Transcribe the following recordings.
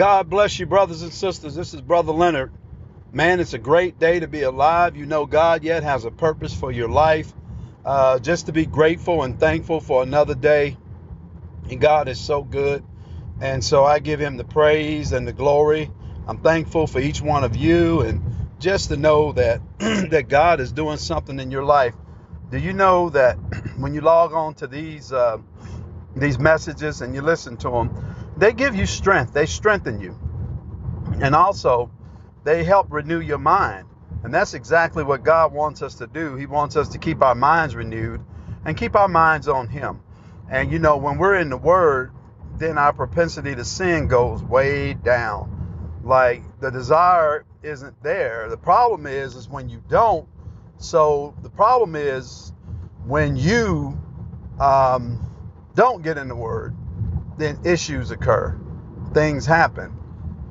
God bless you, brothers and sisters. This is Brother Leonard. Man, it's a great day to be alive. You know, God yet has a purpose for your life. Uh, just to be grateful and thankful for another day. And God is so good. And so I give him the praise and the glory. I'm thankful for each one of you and just to know that that God is doing something in your life. Do you know that when you log on to these uh, these messages and you listen to them, they give you strength. They strengthen you. And also, they help renew your mind. And that's exactly what God wants us to do. He wants us to keep our minds renewed and keep our minds on Him. And you know, when we're in the Word, then our propensity to sin goes way down. Like the desire isn't there. The problem is, is when you don't. So the problem is when you um, don't get in the Word then issues occur. Things happen,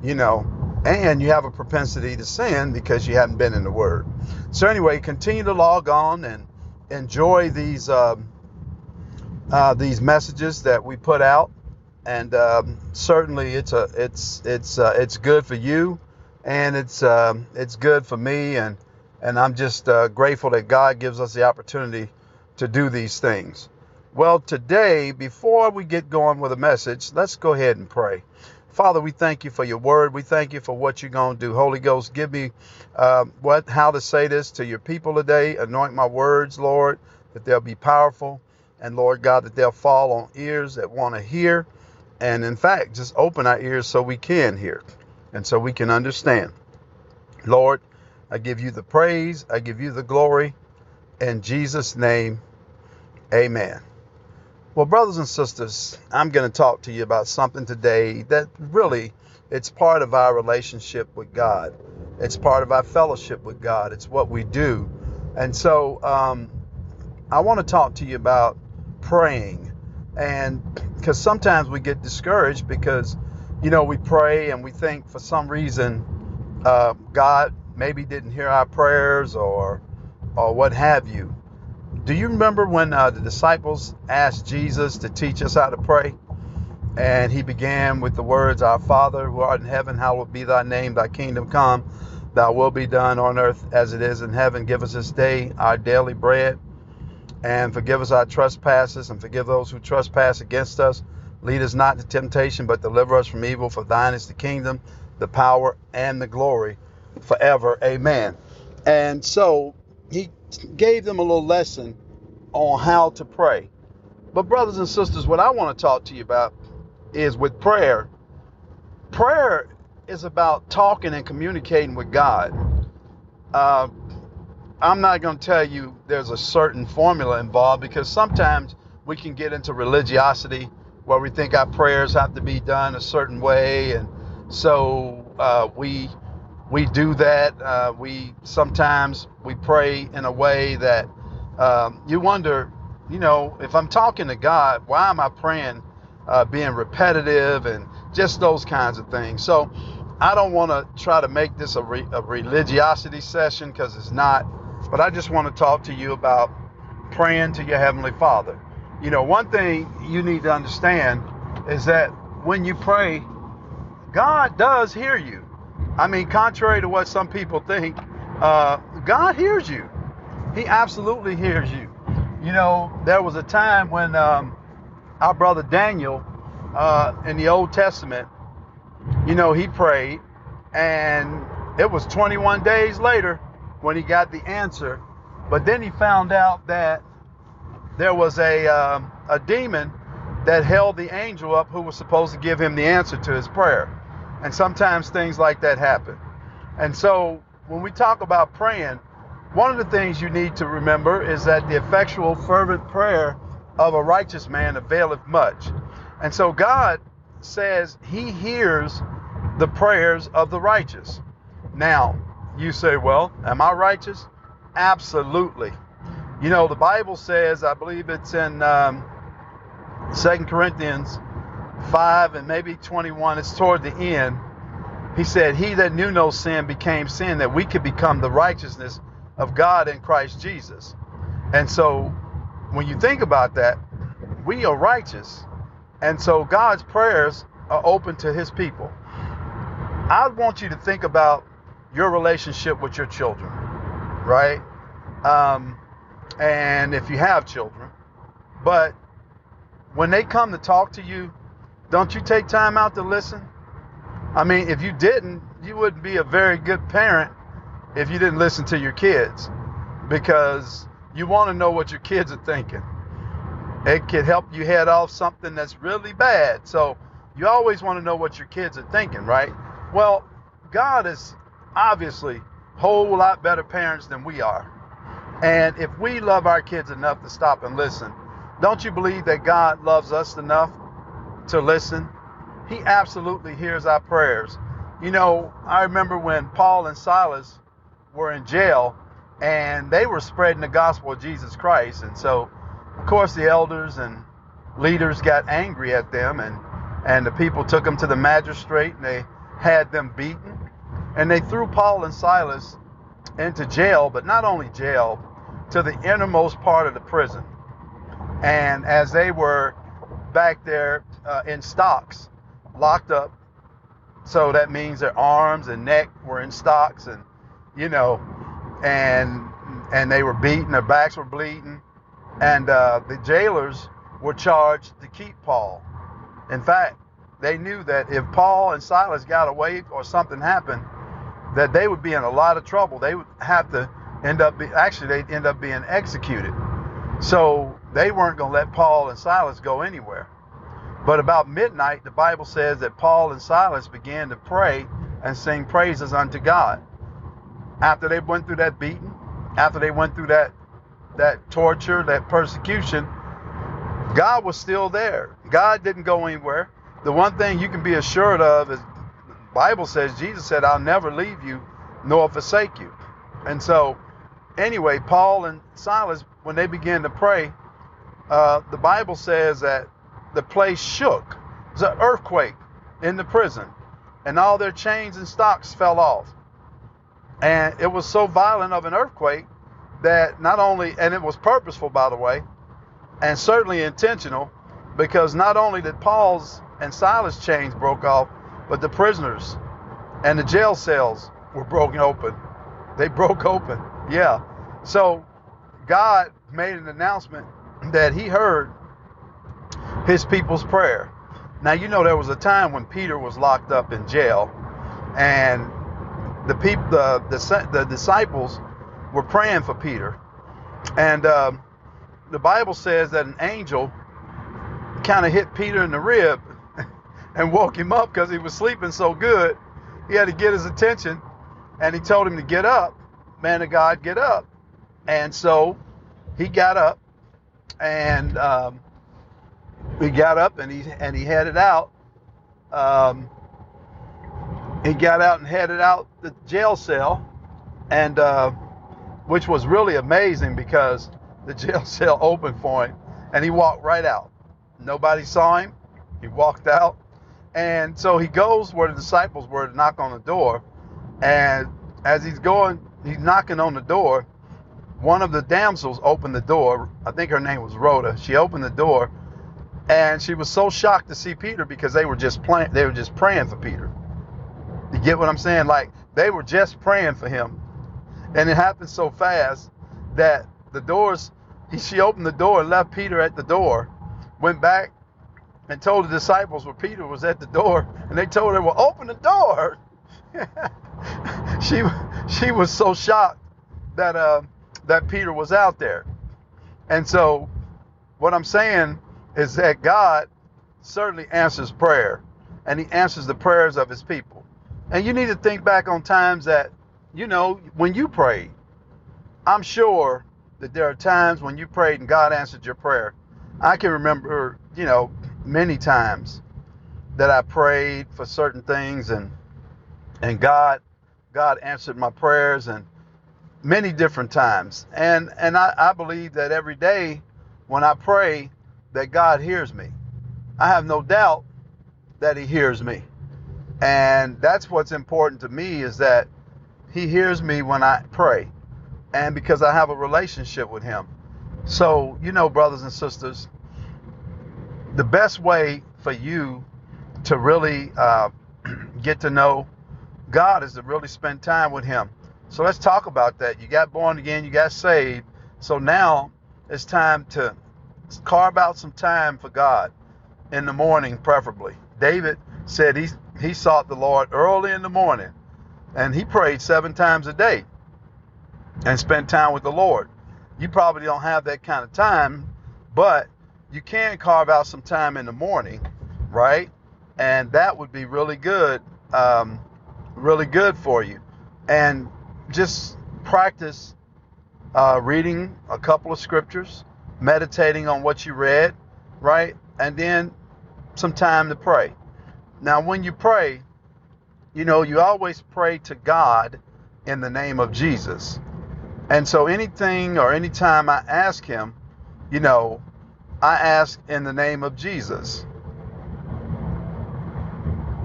you know, and you have a propensity to sin because you haven't been in the Word. So, anyway, continue to log on and enjoy these um, uh, these messages that we put out, and um, certainly it's a it's it's uh, it's good for you, and it's um, it's good for me, and and I'm just uh, grateful that God gives us the opportunity to do these things. Well, today, before we get going with a message, let's go ahead and pray. Father, we thank you for your word. We thank you for what you're going to do. Holy Ghost, give me uh, what how to say this to your people today. Anoint my words, Lord, that they'll be powerful. And Lord God, that they'll fall on ears that want to hear. And in fact, just open our ears so we can hear and so we can understand. Lord, I give you the praise. I give you the glory. In Jesus' name, amen. Well, brothers and sisters, I'm going to talk to you about something today that really it's part of our relationship with God. It's part of our fellowship with God. It's what we do. And so um, I want to talk to you about praying. And because sometimes we get discouraged because, you know, we pray and we think for some reason uh, God maybe didn't hear our prayers or, or what have you. Do you remember when uh, the disciples asked Jesus to teach us how to pray? And he began with the words, Our Father who art in heaven, hallowed be thy name, thy kingdom come, thy will be done on earth as it is in heaven. Give us this day our daily bread, and forgive us our trespasses, and forgive those who trespass against us. Lead us not to temptation, but deliver us from evil. For thine is the kingdom, the power, and the glory forever. Amen. And so he gave them a little lesson on how to pray. But, brothers and sisters, what I want to talk to you about is with prayer. Prayer is about talking and communicating with God. Uh, I'm not going to tell you there's a certain formula involved because sometimes we can get into religiosity where we think our prayers have to be done a certain way, and so uh, we we do that. Uh, we sometimes we pray in a way that um, you wonder, you know, if I'm talking to God, why am I praying uh, being repetitive and just those kinds of things? So I don't want to try to make this a, re- a religiosity session because it's not, but I just want to talk to you about praying to your Heavenly Father. You know, one thing you need to understand is that when you pray, God does hear you. I mean, contrary to what some people think, uh, God hears you. He absolutely hears you. You know, there was a time when um, our brother Daniel uh, in the Old Testament, you know, he prayed, and it was 21 days later when he got the answer. But then he found out that there was a um, a demon that held the angel up who was supposed to give him the answer to his prayer. And sometimes things like that happen. And so when we talk about praying, one of the things you need to remember is that the effectual, fervent prayer of a righteous man availeth much. And so God says he hears the prayers of the righteous. Now, you say, well, am I righteous? Absolutely. You know, the Bible says, I believe it's in um, 2 Corinthians 5 and maybe 21, it's toward the end. He said, He that knew no sin became sin that we could become the righteousness of God in Christ Jesus. And so when you think about that, we are righteous. And so God's prayers are open to his people. I want you to think about your relationship with your children, right? Um, and if you have children, but when they come to talk to you, don't you take time out to listen? I mean, if you didn't, you wouldn't be a very good parent if you didn't listen to your kids because you want to know what your kids are thinking. It could help you head off something that's really bad. So you always want to know what your kids are thinking, right? Well, God is obviously a whole lot better parents than we are. And if we love our kids enough to stop and listen, don't you believe that God loves us enough to listen? He absolutely hears our prayers. You know, I remember when Paul and Silas were in jail and they were spreading the gospel of Jesus Christ. And so, of course, the elders and leaders got angry at them and and the people took them to the magistrate and they had them beaten and they threw Paul and Silas into jail, but not only jail, to the innermost part of the prison. And as they were back there uh, in stocks, locked up, so that means their arms and neck were in stocks, and you know, and and they were beaten, their backs were bleeding, and uh, the jailers were charged to keep Paul. In fact, they knew that if Paul and Silas got away or something happened, that they would be in a lot of trouble. They would have to end up be, actually they'd end up being executed. So they weren't going to let Paul and Silas go anywhere. But about midnight, the Bible says that Paul and Silas began to pray and sing praises unto God. After they went through that beating, after they went through that that torture, that persecution, God was still there. God didn't go anywhere. The one thing you can be assured of is the Bible says Jesus said, I'll never leave you nor forsake you. And so anyway, Paul and Silas, when they began to pray, uh, the Bible says that the place shook. It was an earthquake in the prison, and all their chains and stocks fell off. And it was so violent of an earthquake that not only, and it was purposeful, by the way, and certainly intentional, because not only did Paul's and Silas' chains broke off, but the prisoners and the jail cells were broken open. They broke open. Yeah. So God made an announcement that he heard his people's prayer. Now you know there was a time when Peter was locked up in jail, and the people, the, the the disciples, were praying for Peter, and um, the Bible says that an angel kind of hit Peter in the rib and woke him up because he was sleeping so good. He had to get his attention, and he told him to get up. Man of God, get up. And so he got up, and um, he got up and he and he headed out. Um, he got out and headed out the jail cell, and uh, which was really amazing because the jail cell opened for him, and he walked right out. Nobody saw him. He walked out, and so he goes where the disciples were to knock on the door, and as he's going, he's knocking on the door. One of the damsels opened the door. I think her name was Rhoda. She opened the door, and she was so shocked to see Peter because they were just playing. They were just praying for Peter. You get what I'm saying? Like they were just praying for him, and it happened so fast that the doors. She opened the door and left Peter at the door. Went back and told the disciples where Peter was at the door, and they told her, "Well, open the door." she she was so shocked that uh, that Peter was out there, and so what I'm saying is that God certainly answers prayer, and He answers the prayers of His people. And you need to think back on times that you know when you prayed. I'm sure that there are times when you prayed and God answered your prayer. I can remember, you know, many times that I prayed for certain things and and God God answered my prayers and many different times. And and I, I believe that every day when I pray that God hears me. I have no doubt that he hears me. And that's what's important to me is that he hears me when I pray. And because I have a relationship with him. So, you know, brothers and sisters, the best way for you to really uh, get to know God is to really spend time with Him. So let's talk about that. You got born again, you got saved. So now it's time to carve out some time for God in the morning, preferably. David said he he sought the Lord early in the morning, and he prayed seven times a day and spent time with the Lord. You probably don't have that kind of time, but you can carve out some time in the morning, right? And that would be really good, um, really good for you. And just practice uh, reading a couple of scriptures, meditating on what you read, right? And then some time to pray. Now, when you pray, you know, you always pray to God in the name of Jesus. And so anything or anytime I ask Him, you know, I ask in the name of Jesus.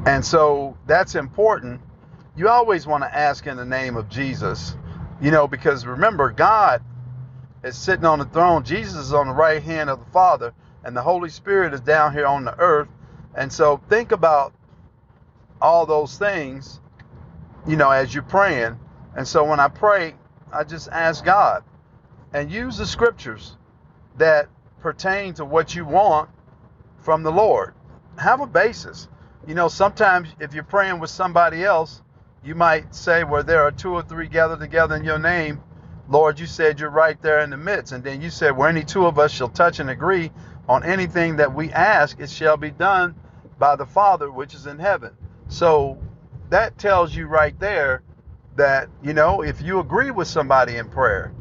And so that's important. You always want to ask in the name of Jesus, you know, because remember, God is sitting on the throne. Jesus is on the right hand of the Father, and the Holy Spirit is down here on the earth. And so think about all those things, you know, as you're praying. And so when I pray, I just ask God and use the scriptures that pertain to what you want from the Lord. Have a basis. You know, sometimes if you're praying with somebody else, you might say, Where there are two or three gathered together in your name, Lord, you said you're right there in the midst. And then you said, Where any two of us shall touch and agree on anything that we ask, it shall be done by the Father which is in heaven. So that tells you right there that, you know, if you agree with somebody in prayer,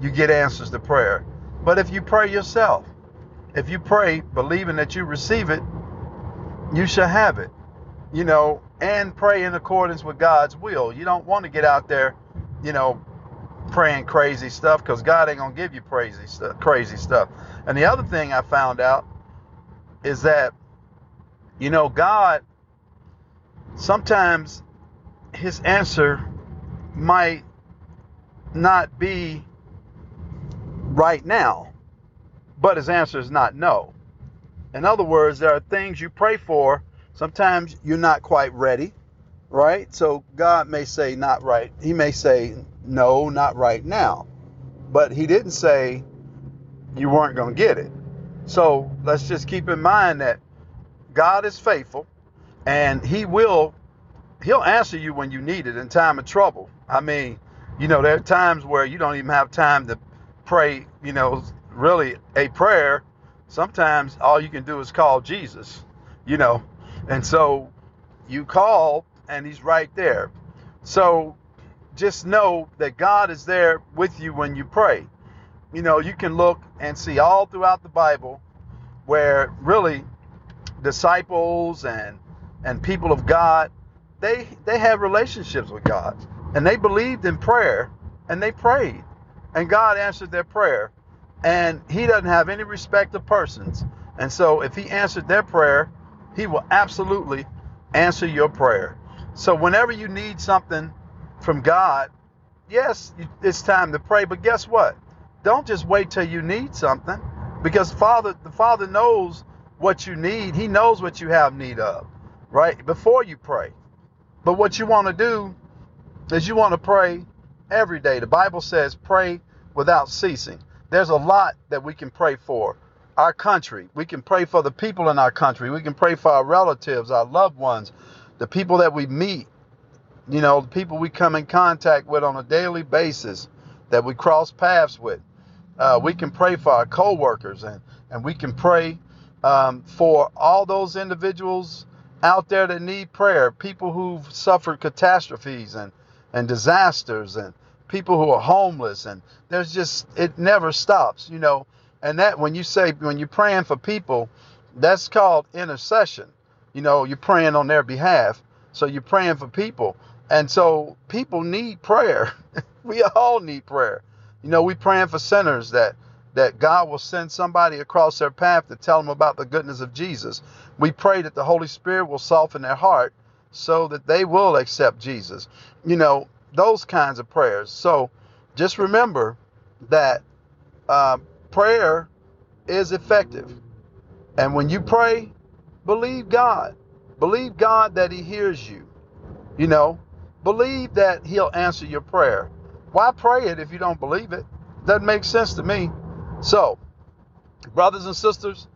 you get answers to prayer. But if you pray yourself, if you pray believing that you receive it, you shall have it. You know, and pray in accordance with God's will. You don't want to get out there, you know, praying crazy stuff because God ain't gonna give you crazy stuff. Crazy stuff. And the other thing I found out is that, you know, God sometimes His answer might not be right now, but His answer is not no. In other words, there are things you pray for. Sometimes you're not quite ready, right? So God may say not right. He may say no, not right now. But he didn't say you weren't going to get it. So let's just keep in mind that God is faithful and he will he'll answer you when you need it in time of trouble. I mean, you know, there are times where you don't even have time to pray, you know, really a prayer sometimes all you can do is call Jesus, you know. And so you call and he's right there. So just know that God is there with you when you pray. You know, you can look and see all throughout the Bible where really disciples and and people of God, they they have relationships with God. And they believed in prayer and they prayed. And God answered their prayer and he doesn't have any respect of persons. And so if he answered their prayer, he will absolutely answer your prayer. So whenever you need something from God, yes, it's time to pray, but guess what? Don't just wait till you need something because Father the Father knows what you need. He knows what you have need of, right? Before you pray. But what you want to do is you want to pray every day. The Bible says pray without ceasing there's a lot that we can pray for. Our country, we can pray for the people in our country. We can pray for our relatives, our loved ones, the people that we meet, you know, the people we come in contact with on a daily basis, that we cross paths with. Uh, we can pray for our coworkers, and and we can pray um, for all those individuals out there that need prayer. People who've suffered catastrophes and and disasters, and people who are homeless and there's just it never stops you know and that when you say when you're praying for people that's called intercession you know you're praying on their behalf so you're praying for people and so people need prayer we all need prayer you know we praying for sinners that that God will send somebody across their path to tell them about the goodness of Jesus. We pray that the Holy Spirit will soften their heart so that they will accept Jesus. You know, those kinds of prayers. So just remember that uh, prayer is effective. And when you pray, believe God. Believe God that He hears you. You know, believe that He'll answer your prayer. Why pray it if you don't believe it? Doesn't make sense to me. So, brothers and sisters,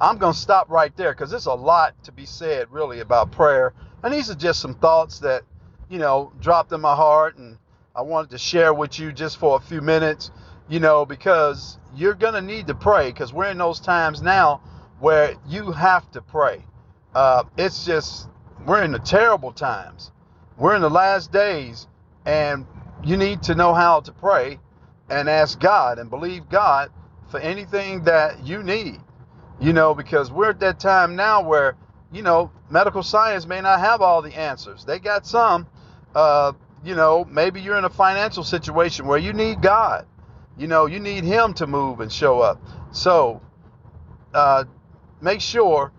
I'm going to stop right there because there's a lot to be said really about prayer. And these are just some thoughts that, you know, dropped in my heart and I wanted to share with you just for a few minutes, you know, because you're going to need to pray because we're in those times now where you have to pray. Uh, it's just, we're in the terrible times. We're in the last days and you need to know how to pray and ask God and believe God for anything that you need. You know, because we're at that time now where, you know, medical science may not have all the answers. They got some. Uh, you know, maybe you're in a financial situation where you need God. You know, you need Him to move and show up. So, uh, make sure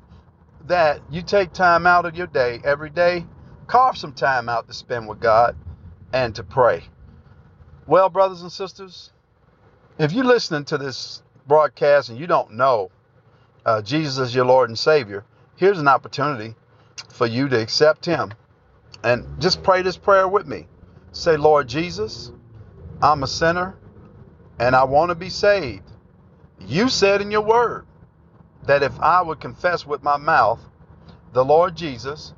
that you take time out of your day every day. Carve some time out to spend with God and to pray. Well, brothers and sisters, if you're listening to this broadcast and you don't know uh, Jesus as your Lord and Savior, here's an opportunity for you to accept Him. And just pray this prayer with me. Say, Lord Jesus, I'm a sinner and I want to be saved. You said in your word that if I would confess with my mouth the Lord Jesus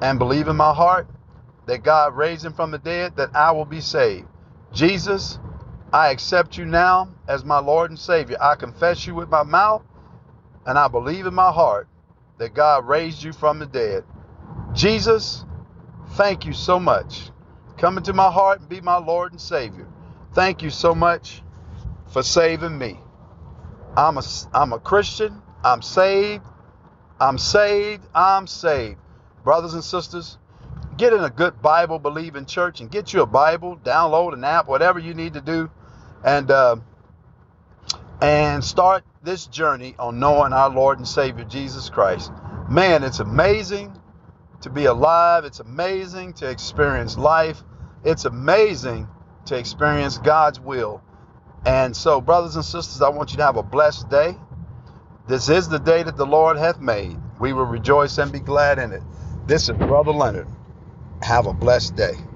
and believe in my heart that God raised him from the dead, that I will be saved. Jesus, I accept you now as my Lord and Savior. I confess you with my mouth and I believe in my heart that God raised you from the dead. Jesus, thank you so much. Come into my heart and be my Lord and Savior. Thank you so much for saving me. I'm a, I'm a Christian. I'm saved. I'm saved. I'm saved. Brothers and sisters, get in a good Bible believing church and get you a Bible, download an app, whatever you need to do, and uh, and start this journey on knowing our Lord and Savior Jesus Christ. Man, it's amazing to be alive. It's amazing to experience life. It's amazing to experience God's will. And so, brothers and sisters, I want you to have a blessed day. This is the day that the Lord hath made. We will rejoice and be glad in it. This is Brother Leonard. Have a blessed day.